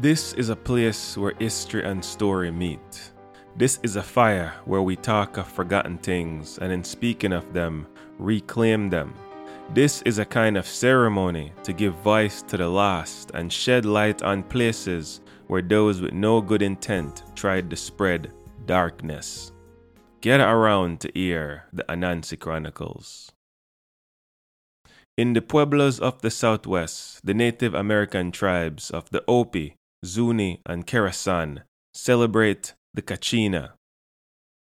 This is a place where history and story meet. This is a fire where we talk of forgotten things and in speaking of them, reclaim them. This is a kind of ceremony to give voice to the lost and shed light on places where those with no good intent tried to spread darkness. Get around to hear the Anansi Chronicles. In the pueblos of the southwest, the Native American tribes of the Hopi, Zuni, and Keresan celebrate the Kachina.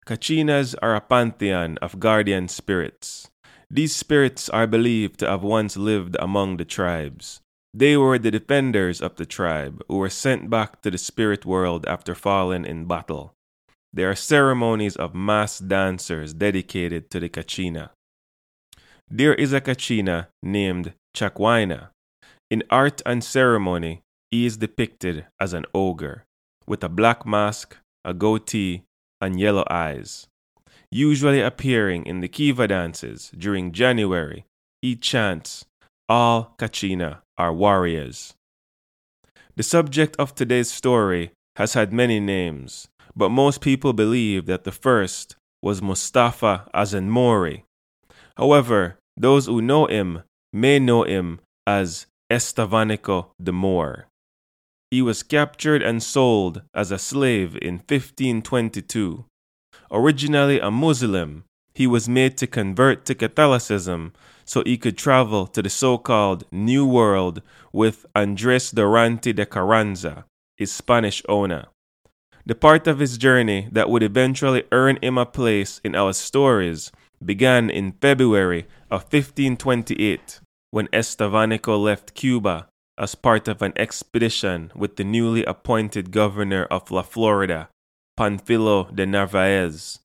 Kachinas are a pantheon of guardian spirits. These spirits are believed to have once lived among the tribes. They were the defenders of the tribe who were sent back to the spirit world after falling in battle. There are ceremonies of mass dancers dedicated to the Kachina. There is a Kachina named Chakwaina. In art and ceremony, he is depicted as an ogre, with a black mask, a goatee, and yellow eyes. Usually appearing in the Kiva dances during January, he chants, All Kachina are warriors. The subject of today's story has had many names, but most people believe that the first was Mustafa Azenmori. However, those who know him may know him as Estevanico de Moor. He was captured and sold as a slave in 1522. Originally a Muslim, he was made to convert to Catholicism so he could travel to the so called New World with Andres Durante de Carranza, his Spanish owner. The part of his journey that would eventually earn him a place in our stories began in February of 1528 when Estevanico left Cuba as part of an expedition with the newly appointed governor of La Florida, Panfilo de Narvaez.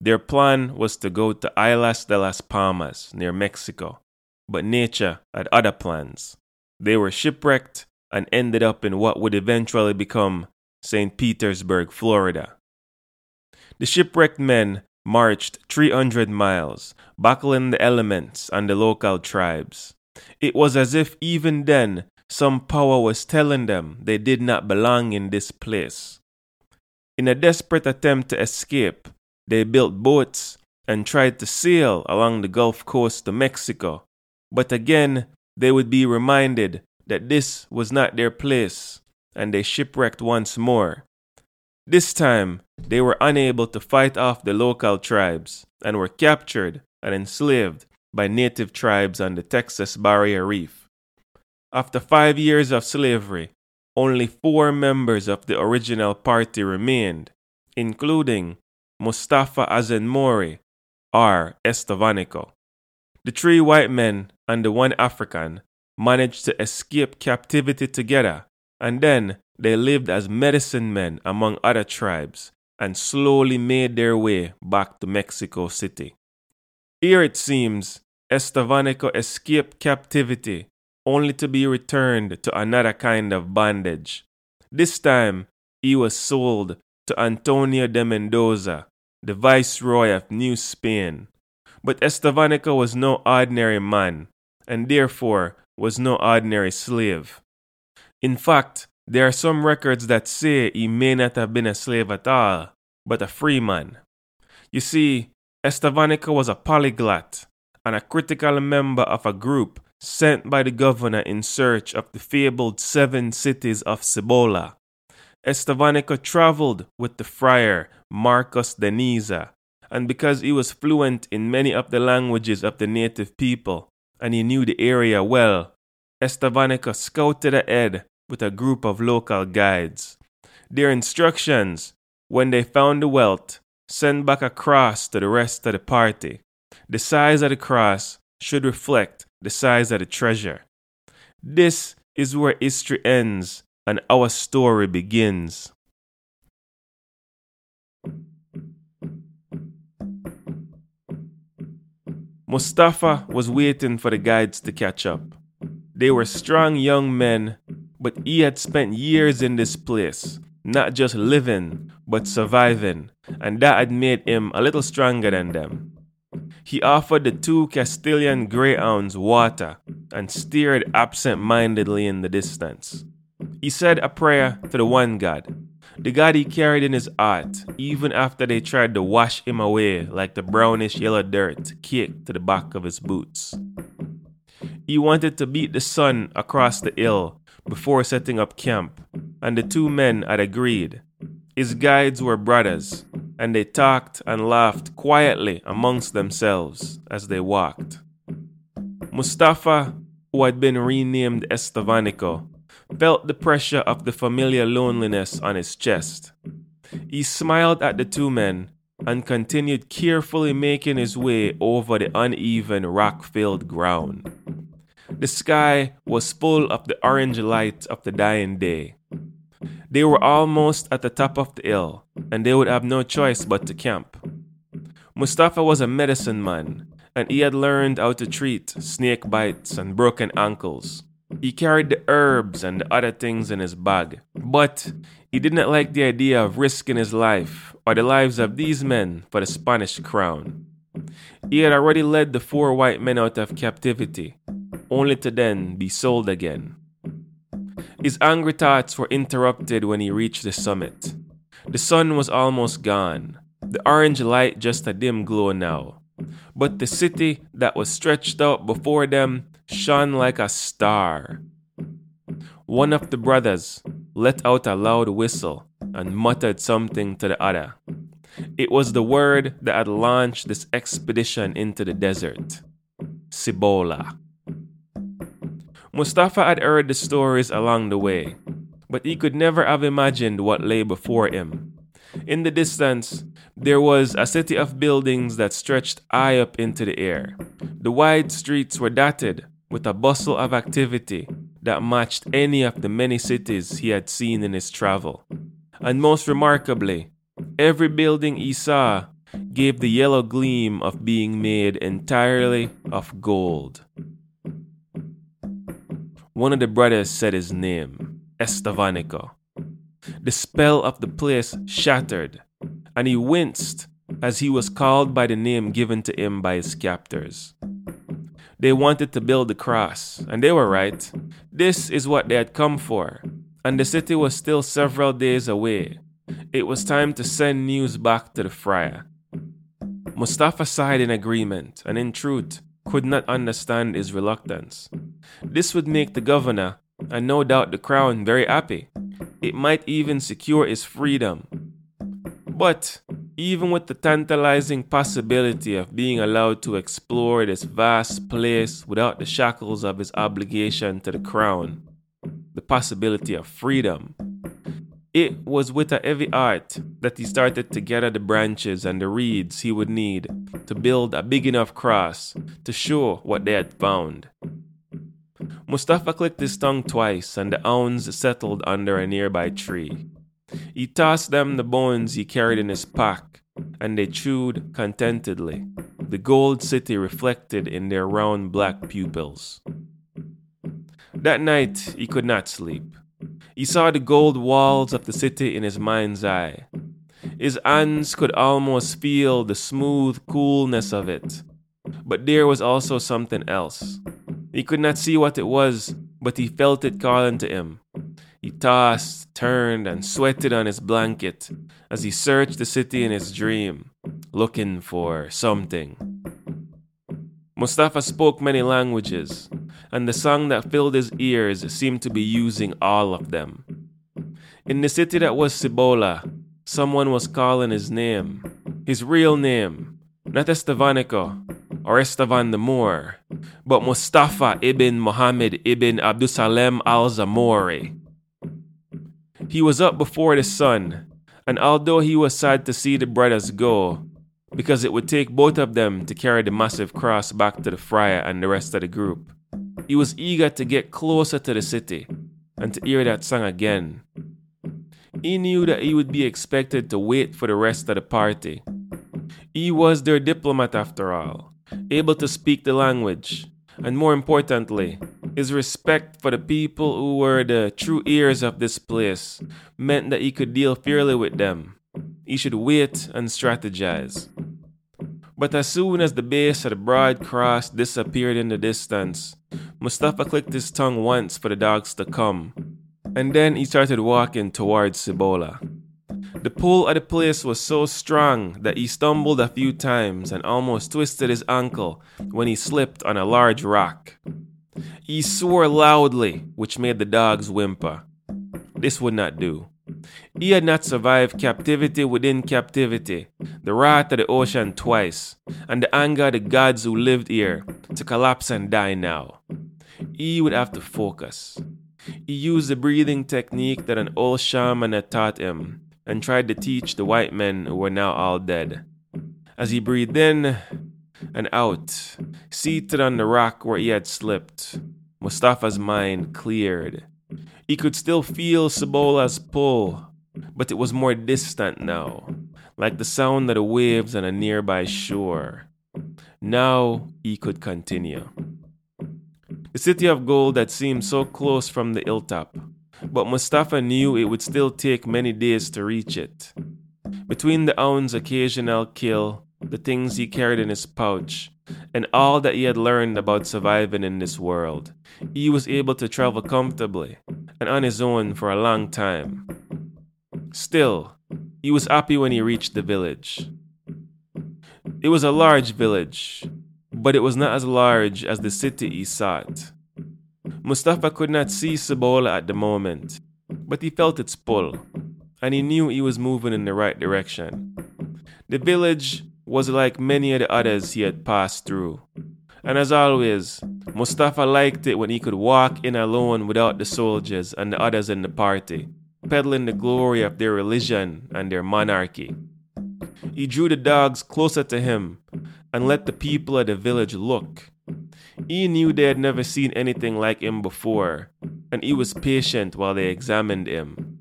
Their plan was to go to Islas de las Palmas near Mexico, but nature had other plans. They were shipwrecked and ended up in what would eventually become St. Petersburg, Florida. The shipwrecked men marched 300 miles, battling the elements and the local tribes. It was as if even then some power was telling them they did not belong in this place. In a desperate attempt to escape, they built boats and tried to sail along the Gulf Coast to Mexico. But again, they would be reminded that this was not their place, and they shipwrecked once more. This time, they were unable to fight off the local tribes and were captured and enslaved by native tribes on the Texas Barrier Reef. After five years of slavery, only four members of the original party remained, including Mustafa Azenmori, or Estevanico. The three white men and the one African managed to escape captivity together, and then they lived as medicine men among other tribes and slowly made their way back to Mexico City. Here it seems Estevanico escaped captivity only to be returned to another kind of bondage. This time, he was sold to Antonio de Mendoza, the viceroy of New Spain. But Estevanico was no ordinary man, and therefore was no ordinary slave. In fact, there are some records that say he may not have been a slave at all, but a free man. You see, Estevanico was a polyglot and a critical member of a group sent by the governor in search of the fabled seven cities of Cibola. Estevanico traveled with the friar Marcos de Niza, and because he was fluent in many of the languages of the native people and he knew the area well, Estevanico scouted ahead with a group of local guides. Their instructions, when they found the wealth, send back a cross to the rest of the party. The size of the cross should reflect the size of the treasure. This is where history ends and our story begins. Mustafa was waiting for the guides to catch up. They were strong young men, but he had spent years in this place, not just living, but surviving, and that had made him a little stronger than them. He offered the two Castilian greyhounds water and stared absent mindedly in the distance. He said a prayer to the one God, the God he carried in his heart, even after they tried to wash him away like the brownish yellow dirt caked to the back of his boots. He wanted to beat the sun across the hill before setting up camp, and the two men had agreed. His guides were brothers, and they talked and laughed quietly amongst themselves as they walked. Mustafa, who had been renamed Estevanico, felt the pressure of the familiar loneliness on his chest. He smiled at the two men and continued carefully making his way over the uneven rock filled ground. The sky was full of the orange light of the dying day. They were almost at the top of the hill, and they would have no choice but to camp. Mustafa was a medicine man, and he had learned how to treat snake bites and broken ankles. He carried the herbs and the other things in his bag, but he did not like the idea of risking his life or the lives of these men for the Spanish crown. He had already led the four white men out of captivity, only to then be sold again. His angry thoughts were interrupted when he reached the summit. The sun was almost gone, the orange light just a dim glow now. But the city that was stretched out before them shone like a star. One of the brothers let out a loud whistle and muttered something to the other. It was the word that had launched this expedition into the desert Cibola. Mustafa had heard the stories along the way, but he could never have imagined what lay before him. In the distance, there was a city of buildings that stretched high up into the air. The wide streets were dotted with a bustle of activity that matched any of the many cities he had seen in his travel. And most remarkably, every building he saw gave the yellow gleam of being made entirely of gold. One of the brothers said his name, Estevanico. The spell of the place shattered, and he winced as he was called by the name given to him by his captors. They wanted to build the cross, and they were right. This is what they had come for, and the city was still several days away. It was time to send news back to the friar. Mustafa sighed in agreement, and in truth, could not understand his reluctance. This would make the governor, and no doubt the crown, very happy. It might even secure his freedom. But even with the tantalizing possibility of being allowed to explore this vast place without the shackles of his obligation to the crown, the possibility of freedom, it was with a heavy heart that he started to gather the branches and the reeds he would need to build a big enough cross to show what they had found. Mustafa clicked his tongue twice, and the hounds settled under a nearby tree. He tossed them the bones he carried in his pack, and they chewed contentedly, the gold city reflected in their round black pupils. That night he could not sleep. He saw the gold walls of the city in his mind's eye. His hands could almost feel the smooth coolness of it. But there was also something else. He could not see what it was, but he felt it calling to him. He tossed, turned, and sweated on his blanket as he searched the city in his dream, looking for something. Mustafa spoke many languages, and the song that filled his ears seemed to be using all of them. In the city that was Cibola, someone was calling his name, his real name, not Estevanico or Estevan the Moor, but Mustafa ibn Muhammad ibn Abdusalem al Zamori. He was up before the sun, and although he was sad to see the brothers go, because it would take both of them to carry the massive cross back to the friar and the rest of the group, he was eager to get closer to the city and to hear that song again. He knew that he would be expected to wait for the rest of the party. He was their diplomat after all, able to speak the language, and more importantly, his respect for the people who were the true ears of this place meant that he could deal fairly with them. He should wait and strategize. But as soon as the base of the broad cross disappeared in the distance, Mustafa clicked his tongue once for the dogs to come. And then he started walking towards Cibola. The pull at the place was so strong that he stumbled a few times and almost twisted his ankle when he slipped on a large rock. He swore loudly, which made the dogs whimper. This would not do. He had not survived captivity within captivity, the wrath of the ocean twice, and the anger of the gods who lived here to collapse and die now. He would have to focus. He used the breathing technique that an old shaman had taught him and tried to teach the white men who were now all dead. As he breathed in and out, seated on the rock where he had slipped, Mustafa's mind cleared. He could still feel Cibola's pull, but it was more distant now, like the sound of the waves on a nearby shore. Now he could continue. The city of gold had seemed so close from the hilltop, but Mustafa knew it would still take many days to reach it. Between the Aoun's occasional kill, the things he carried in his pouch, and all that he had learned about surviving in this world, he was able to travel comfortably and on his own for a long time. Still, he was happy when he reached the village. It was a large village, but it was not as large as the city he sought. Mustafa could not see Cibola at the moment, but he felt its pull, and he knew he was moving in the right direction. The village was like many of the others he had passed through. And as always, Mustafa liked it when he could walk in alone without the soldiers and the others in the party, peddling the glory of their religion and their monarchy. He drew the dogs closer to him and let the people of the village look. He knew they had never seen anything like him before, and he was patient while they examined him.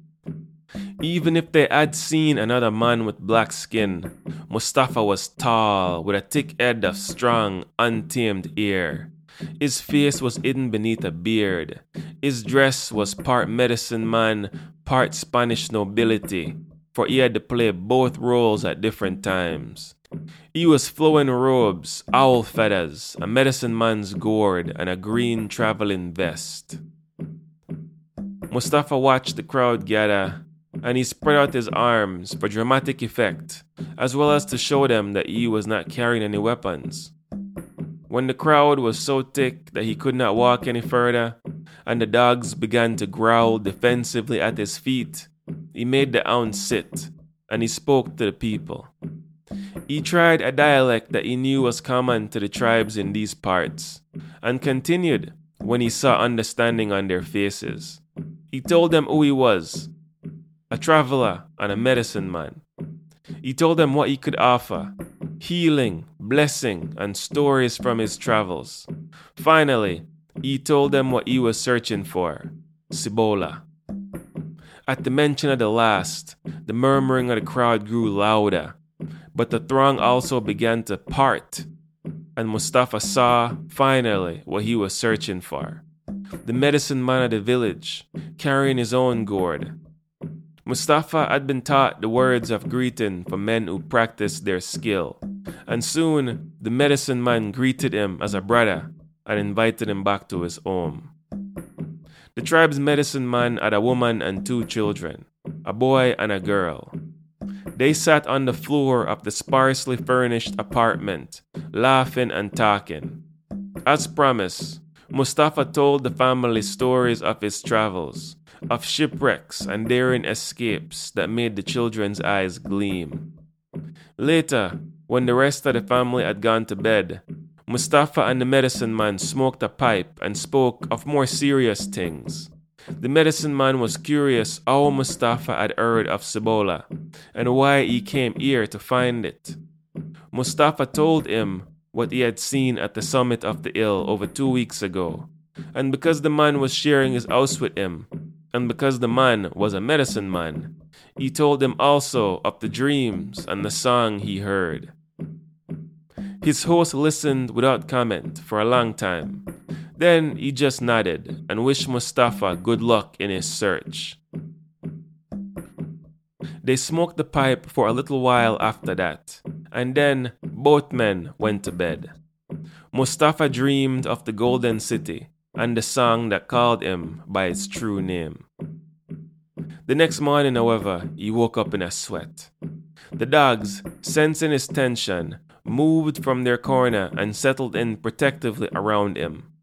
Even if they had seen another man with black skin, Mustafa was tall, with a thick head of strong, untamed hair. His face was hidden beneath a beard. His dress was part medicine man, part Spanish nobility, for he had to play both roles at different times. He was flowing robes, owl feathers, a medicine man's gourd, and a green traveling vest. Mustafa watched the crowd gather and he spread out his arms for dramatic effect, as well as to show them that he was not carrying any weapons. When the crowd was so thick that he could not walk any further, and the dogs began to growl defensively at his feet, he made the Aoun sit, and he spoke to the people. He tried a dialect that he knew was common to the tribes in these parts, and continued when he saw understanding on their faces. He told them who he was a traveler and a medicine man. He told them what he could offer healing, blessing, and stories from his travels. Finally, he told them what he was searching for Cibola. At the mention of the last, the murmuring of the crowd grew louder, but the throng also began to part, and Mustafa saw, finally, what he was searching for. The medicine man of the village, carrying his own gourd, Mustafa had been taught the words of greeting for men who practiced their skill, and soon the medicine man greeted him as a brother and invited him back to his home. The tribe's medicine man had a woman and two children, a boy and a girl. They sat on the floor of the sparsely furnished apartment, laughing and talking. As promised, Mustafa told the family stories of his travels, of shipwrecks and daring escapes that made the children's eyes gleam. Later, when the rest of the family had gone to bed, Mustafa and the medicine man smoked a pipe and spoke of more serious things. The medicine man was curious how Mustafa had heard of Cibola and why he came here to find it. Mustafa told him what he had seen at the summit of the hill over two weeks ago, and because the man was sharing his house with him, and because the man was a medicine man, he told him also of the dreams and the song he heard. His host listened without comment for a long time. Then he just nodded and wished Mustafa good luck in his search. They smoked the pipe for a little while after that, and then both men went to bed. Mustafa dreamed of the Golden City and the song that called him by its true name. The next morning, however, he woke up in a sweat. The dogs, sensing his tension, moved from their corner and settled in protectively around him.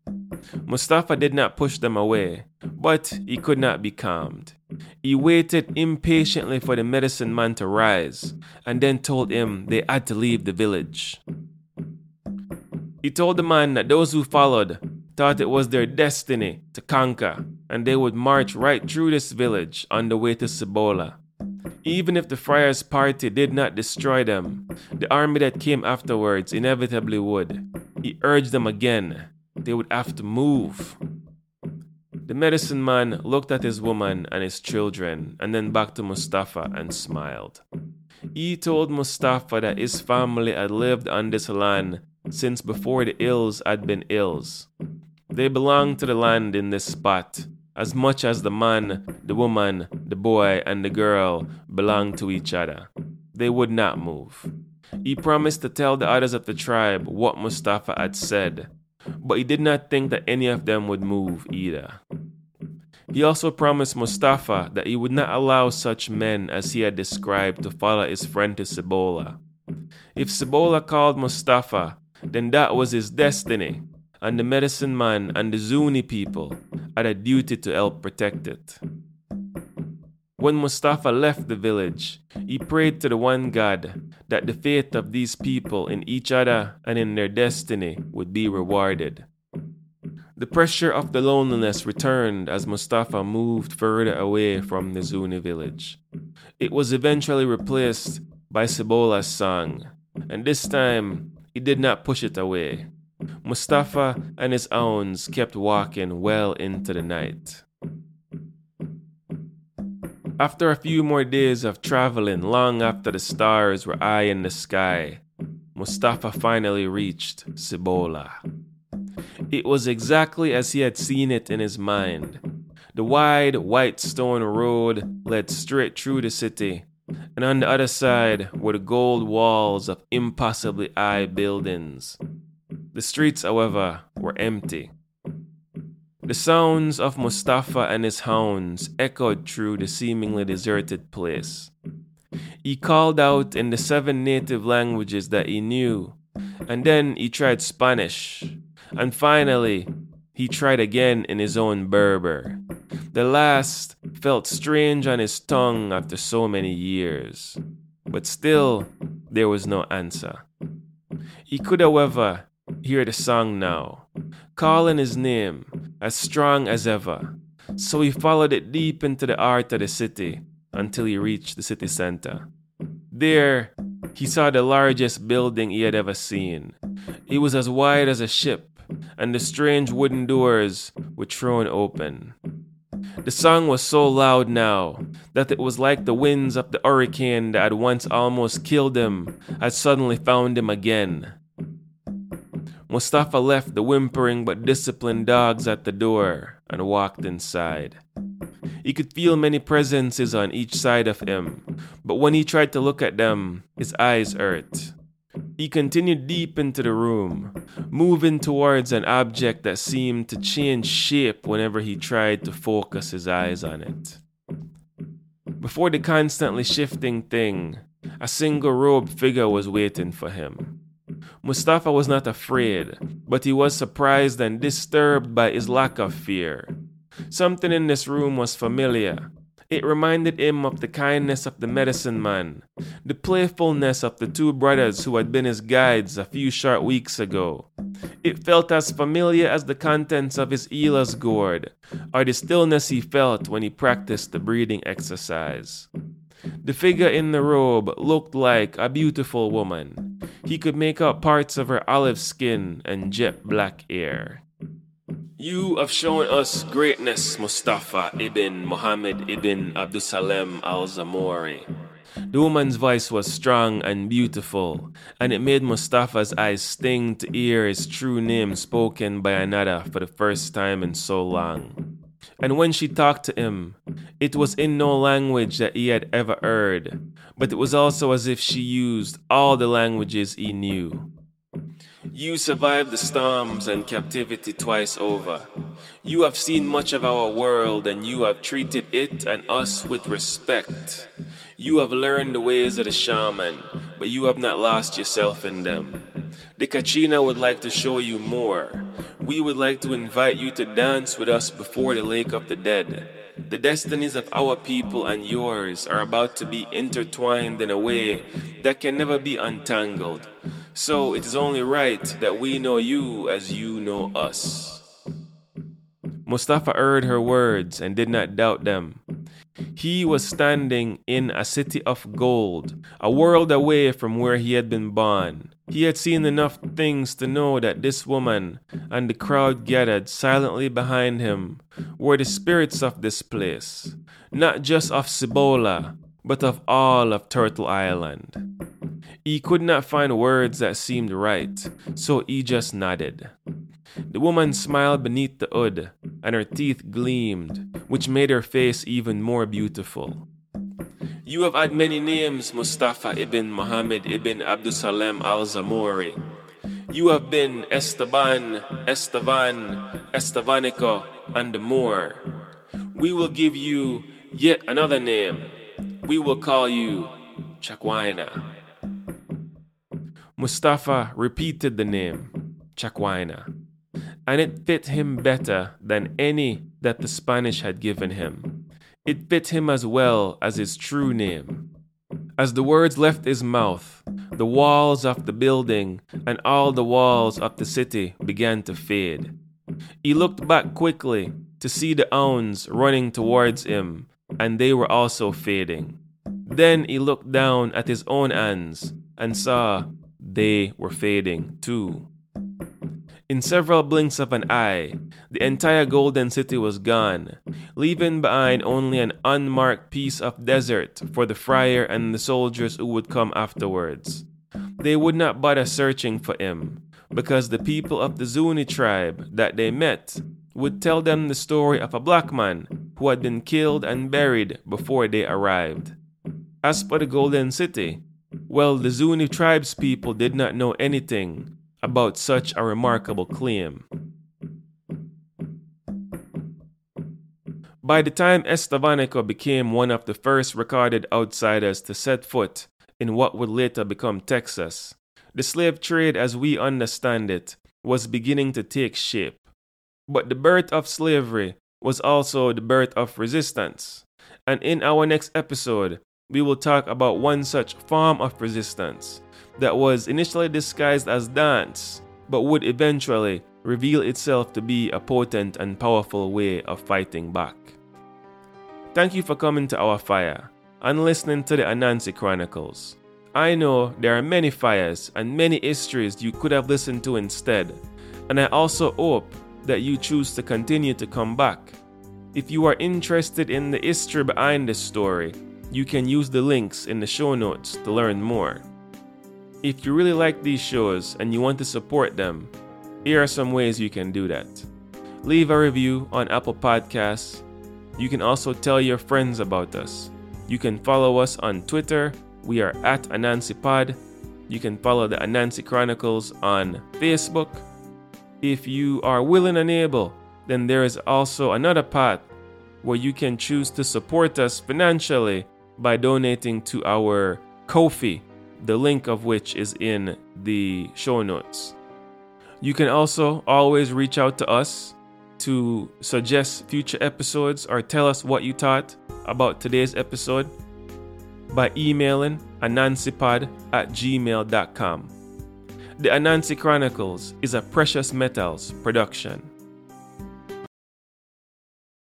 Mustafa did not push them away, but he could not be calmed. He waited impatiently for the medicine man to rise and then told him they had to leave the village. He told the man that those who followed thought it was their destiny to conquer and they would march right through this village on the way to Cibola. Even if the Friars' party did not destroy them, the army that came afterwards inevitably would. He urged them again they would have to move. The medicine man looked at his woman and his children and then back to Mustafa and smiled. He told Mustafa that his family had lived on this land since before the ills had been ills. They belonged to the land in this spot, as much as the man, the woman, the boy, and the girl belonged to each other. They would not move. He promised to tell the others of the tribe what Mustafa had said but he did not think that any of them would move either. He also promised Mustafa that he would not allow such men as he had described to follow his friend to Cibola. If Cibola called Mustafa, then that was his destiny, and the medicine man and the Zuni people had a duty to help protect it. When Mustafa left the village, he prayed to the one God that the faith of these people in each other and in their destiny would be rewarded. The pressure of the loneliness returned as Mustafa moved further away from the Zuni village. It was eventually replaced by Cibola's song, and this time he did not push it away. Mustafa and his hounds kept walking well into the night. After a few more days of traveling, long after the stars were high in the sky, Mustafa finally reached Cibola. It was exactly as he had seen it in his mind. The wide, white stone road led straight through the city, and on the other side were the gold walls of impossibly high buildings. The streets, however, were empty. The sounds of Mustafa and his hounds echoed through the seemingly deserted place. He called out in the seven native languages that he knew, and then he tried Spanish, and finally, he tried again in his own Berber. The last felt strange on his tongue after so many years, but still, there was no answer. He could, however, hear the song now, calling his name, as strong as ever. So he followed it deep into the heart of the city until he reached the city center. There, he saw the largest building he had ever seen. It was as wide as a ship, and the strange wooden doors were thrown open. The song was so loud now that it was like the winds of the hurricane that had once almost killed him had suddenly found him again. Mustafa left the whimpering but disciplined dogs at the door and walked inside. He could feel many presences on each side of him, but when he tried to look at them, his eyes hurt. He continued deep into the room, moving towards an object that seemed to change shape whenever he tried to focus his eyes on it. Before the constantly shifting thing, a single robed figure was waiting for him. Mustafa was not afraid, but he was surprised and disturbed by his lack of fear. Something in this room was familiar. It reminded him of the kindness of the medicine man, the playfulness of the two brothers who had been his guides a few short weeks ago. It felt as familiar as the contents of his Ela's gourd, or the stillness he felt when he practiced the breathing exercise. The figure in the robe looked like a beautiful woman. He could make out parts of her olive skin and jet black hair. You have shown us greatness, Mustafa ibn Muhammad ibn Abdusalam al Zamori. The woman's voice was strong and beautiful, and it made Mustafa's eyes sting to hear his true name spoken by another for the first time in so long. And when she talked to him, it was in no language that he had ever heard, but it was also as if she used all the languages he knew. You survived the storms and captivity twice over. You have seen much of our world and you have treated it and us with respect. You have learned the ways of the shaman, but you have not lost yourself in them. The Kachina would like to show you more. We would like to invite you to dance with us before the Lake of the Dead. The destinies of our people and yours are about to be intertwined in a way that can never be untangled. So it is only right that we know you as you know us. Mustafa heard her words and did not doubt them. He was standing in a city of gold, a world away from where he had been born. He had seen enough things to know that this woman and the crowd gathered silently behind him were the spirits of this place, not just of Cibola, but of all of Turtle Island. He could not find words that seemed right, so he just nodded. The woman smiled beneath the hood, and her teeth gleamed, which made her face even more beautiful. You have had many names, Mustafa ibn Muhammad ibn Abdusalam al Zamori. You have been Esteban, Esteban, Estevanico, and more. We will give you yet another name. We will call you Chakwaina. Mustafa repeated the name, Chakwaina, and it fit him better than any that the Spanish had given him. It fit him as well as his true name. As the words left his mouth, the walls of the building and all the walls of the city began to fade. He looked back quickly to see the owns running towards him, and they were also fading. Then he looked down at his own hands and saw they were fading too. In several blinks of an eye, the entire golden city was gone, leaving behind only an unmarked piece of desert for the friar and the soldiers who would come afterwards. They would not bother searching for him, because the people of the Zuni tribe that they met would tell them the story of a black man who had been killed and buried before they arrived. As for the Golden City, well, the Zuni tribes people did not know anything about such a remarkable claim. By the time Estevanico became one of the first recorded outsiders to set foot in what would later become Texas, the slave trade as we understand it was beginning to take shape. But the birth of slavery was also the birth of resistance. And in our next episode, we will talk about one such form of resistance that was initially disguised as dance, but would eventually reveal itself to be a potent and powerful way of fighting back. Thank you for coming to our fire and listening to the Anansi Chronicles. I know there are many fires and many histories you could have listened to instead, and I also hope that you choose to continue to come back. If you are interested in the history behind this story, you can use the links in the show notes to learn more. If you really like these shows and you want to support them, here are some ways you can do that. Leave a review on Apple Podcasts. You can also tell your friends about us. You can follow us on Twitter. We are at Anansi Pod. You can follow the Anansi Chronicles on Facebook. If you are willing and able, then there is also another path where you can choose to support us financially by donating to our Ko-fi, the link of which is in the show notes. You can also always reach out to us to suggest future episodes or tell us what you thought about today's episode by emailing anansipod at gmail.com. The Anansi Chronicles is a Precious Metals production.